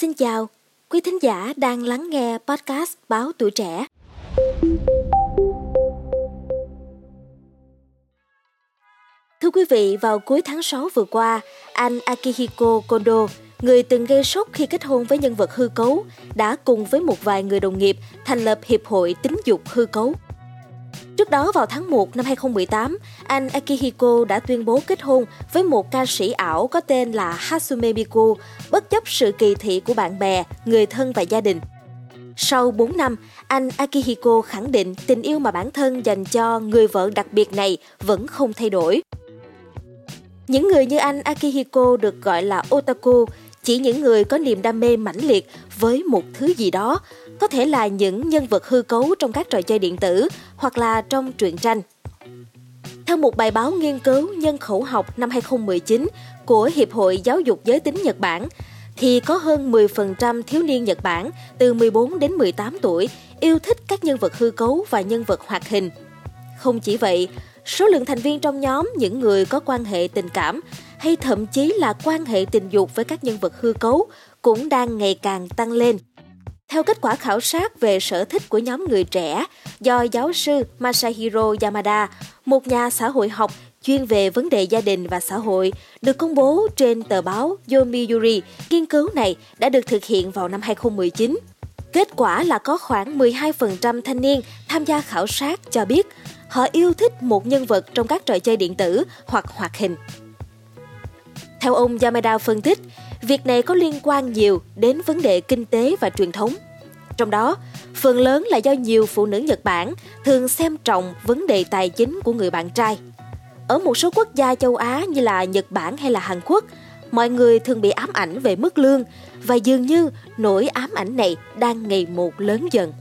Xin chào, quý thính giả đang lắng nghe podcast Báo Tuổi Trẻ. Thưa quý vị, vào cuối tháng 6 vừa qua, anh Akihiko Kondo, người từng gây sốc khi kết hôn với nhân vật hư cấu, đã cùng với một vài người đồng nghiệp thành lập Hiệp hội Tính dục hư cấu. Trước đó vào tháng 1 năm 2018, anh Akihiko đã tuyên bố kết hôn với một ca sĩ ảo có tên là Hatsume Miku, bất chấp sự kỳ thị của bạn bè, người thân và gia đình. Sau 4 năm, anh Akihiko khẳng định tình yêu mà bản thân dành cho người vợ đặc biệt này vẫn không thay đổi. Những người như anh Akihiko được gọi là otaku, chỉ những người có niềm đam mê mãnh liệt với một thứ gì đó, có thể là những nhân vật hư cấu trong các trò chơi điện tử hoặc là trong truyện tranh. Theo một bài báo nghiên cứu nhân khẩu học năm 2019 của Hiệp hội Giáo dục Giới tính Nhật Bản, thì có hơn 10% thiếu niên Nhật Bản từ 14 đến 18 tuổi yêu thích các nhân vật hư cấu và nhân vật hoạt hình. Không chỉ vậy, số lượng thành viên trong nhóm những người có quan hệ tình cảm hay thậm chí là quan hệ tình dục với các nhân vật hư cấu cũng đang ngày càng tăng lên. Theo kết quả khảo sát về sở thích của nhóm người trẻ do giáo sư Masahiro Yamada, một nhà xã hội học chuyên về vấn đề gia đình và xã hội, được công bố trên tờ báo Yomiuri, nghiên cứu này đã được thực hiện vào năm 2019. Kết quả là có khoảng 12% thanh niên tham gia khảo sát cho biết họ yêu thích một nhân vật trong các trò chơi điện tử hoặc hoạt hình. Theo ông Yamada phân tích, việc này có liên quan nhiều đến vấn đề kinh tế và truyền thống. Trong đó, phần lớn là do nhiều phụ nữ Nhật Bản thường xem trọng vấn đề tài chính của người bạn trai. Ở một số quốc gia châu Á như là Nhật Bản hay là Hàn Quốc, mọi người thường bị ám ảnh về mức lương và dường như nỗi ám ảnh này đang ngày một lớn dần.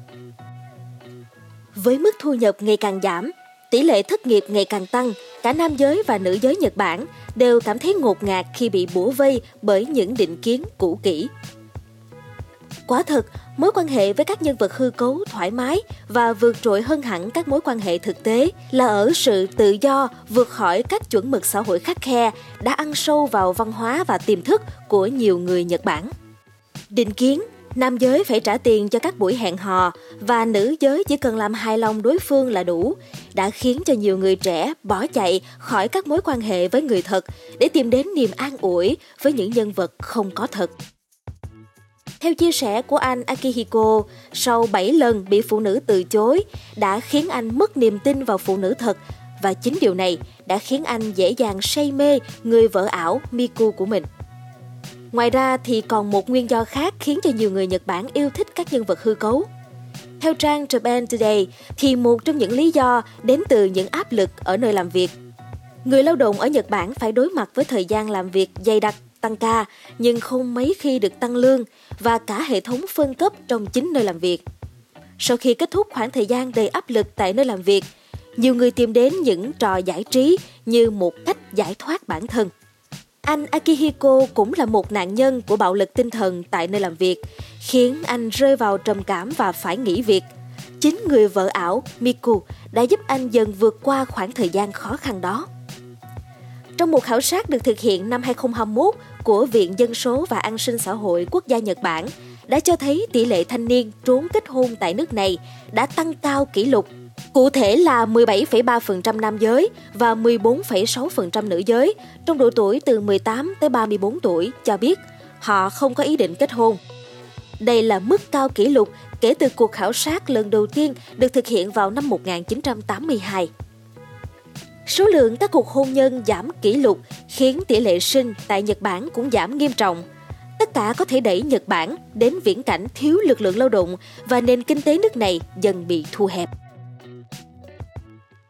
Với mức thu nhập ngày càng giảm, tỷ lệ thất nghiệp ngày càng tăng, cả nam giới và nữ giới Nhật Bản đều cảm thấy ngột ngạt khi bị bủa vây bởi những định kiến cũ kỹ. Quả thật, mối quan hệ với các nhân vật hư cấu thoải mái và vượt trội hơn hẳn các mối quan hệ thực tế là ở sự tự do vượt khỏi các chuẩn mực xã hội khắc khe đã ăn sâu vào văn hóa và tiềm thức của nhiều người Nhật Bản. Định kiến nam giới phải trả tiền cho các buổi hẹn hò và nữ giới chỉ cần làm hài lòng đối phương là đủ, đã khiến cho nhiều người trẻ bỏ chạy khỏi các mối quan hệ với người thật để tìm đến niềm an ủi với những nhân vật không có thật. Theo chia sẻ của anh Akihiko, sau 7 lần bị phụ nữ từ chối đã khiến anh mất niềm tin vào phụ nữ thật và chính điều này đã khiến anh dễ dàng say mê người vợ ảo Miku của mình. Ngoài ra thì còn một nguyên do khác khiến cho nhiều người Nhật Bản yêu thích các nhân vật hư cấu. Theo trang Japan Today thì một trong những lý do đến từ những áp lực ở nơi làm việc. Người lao động ở Nhật Bản phải đối mặt với thời gian làm việc dày đặc, tăng ca nhưng không mấy khi được tăng lương và cả hệ thống phân cấp trong chính nơi làm việc. Sau khi kết thúc khoảng thời gian đầy áp lực tại nơi làm việc, nhiều người tìm đến những trò giải trí như một cách giải thoát bản thân. Anh Akihiko cũng là một nạn nhân của bạo lực tinh thần tại nơi làm việc, khiến anh rơi vào trầm cảm và phải nghỉ việc. Chính người vợ ảo Miku đã giúp anh dần vượt qua khoảng thời gian khó khăn đó. Trong một khảo sát được thực hiện năm 2021 của Viện Dân số và An sinh xã hội quốc gia Nhật Bản đã cho thấy tỷ lệ thanh niên trốn kết hôn tại nước này đã tăng cao kỷ lục Cụ thể là 17,3% nam giới và 14,6% nữ giới trong độ tuổi từ 18 tới 34 tuổi cho biết họ không có ý định kết hôn. Đây là mức cao kỷ lục kể từ cuộc khảo sát lần đầu tiên được thực hiện vào năm 1982. Số lượng các cuộc hôn nhân giảm kỷ lục khiến tỷ lệ sinh tại Nhật Bản cũng giảm nghiêm trọng. Tất cả có thể đẩy Nhật Bản đến viễn cảnh thiếu lực lượng lao động và nền kinh tế nước này dần bị thu hẹp.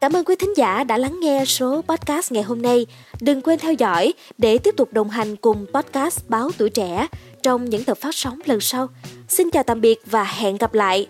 Cảm ơn quý thính giả đã lắng nghe số podcast ngày hôm nay. Đừng quên theo dõi để tiếp tục đồng hành cùng podcast Báo Tuổi Trẻ trong những tập phát sóng lần sau. Xin chào tạm biệt và hẹn gặp lại!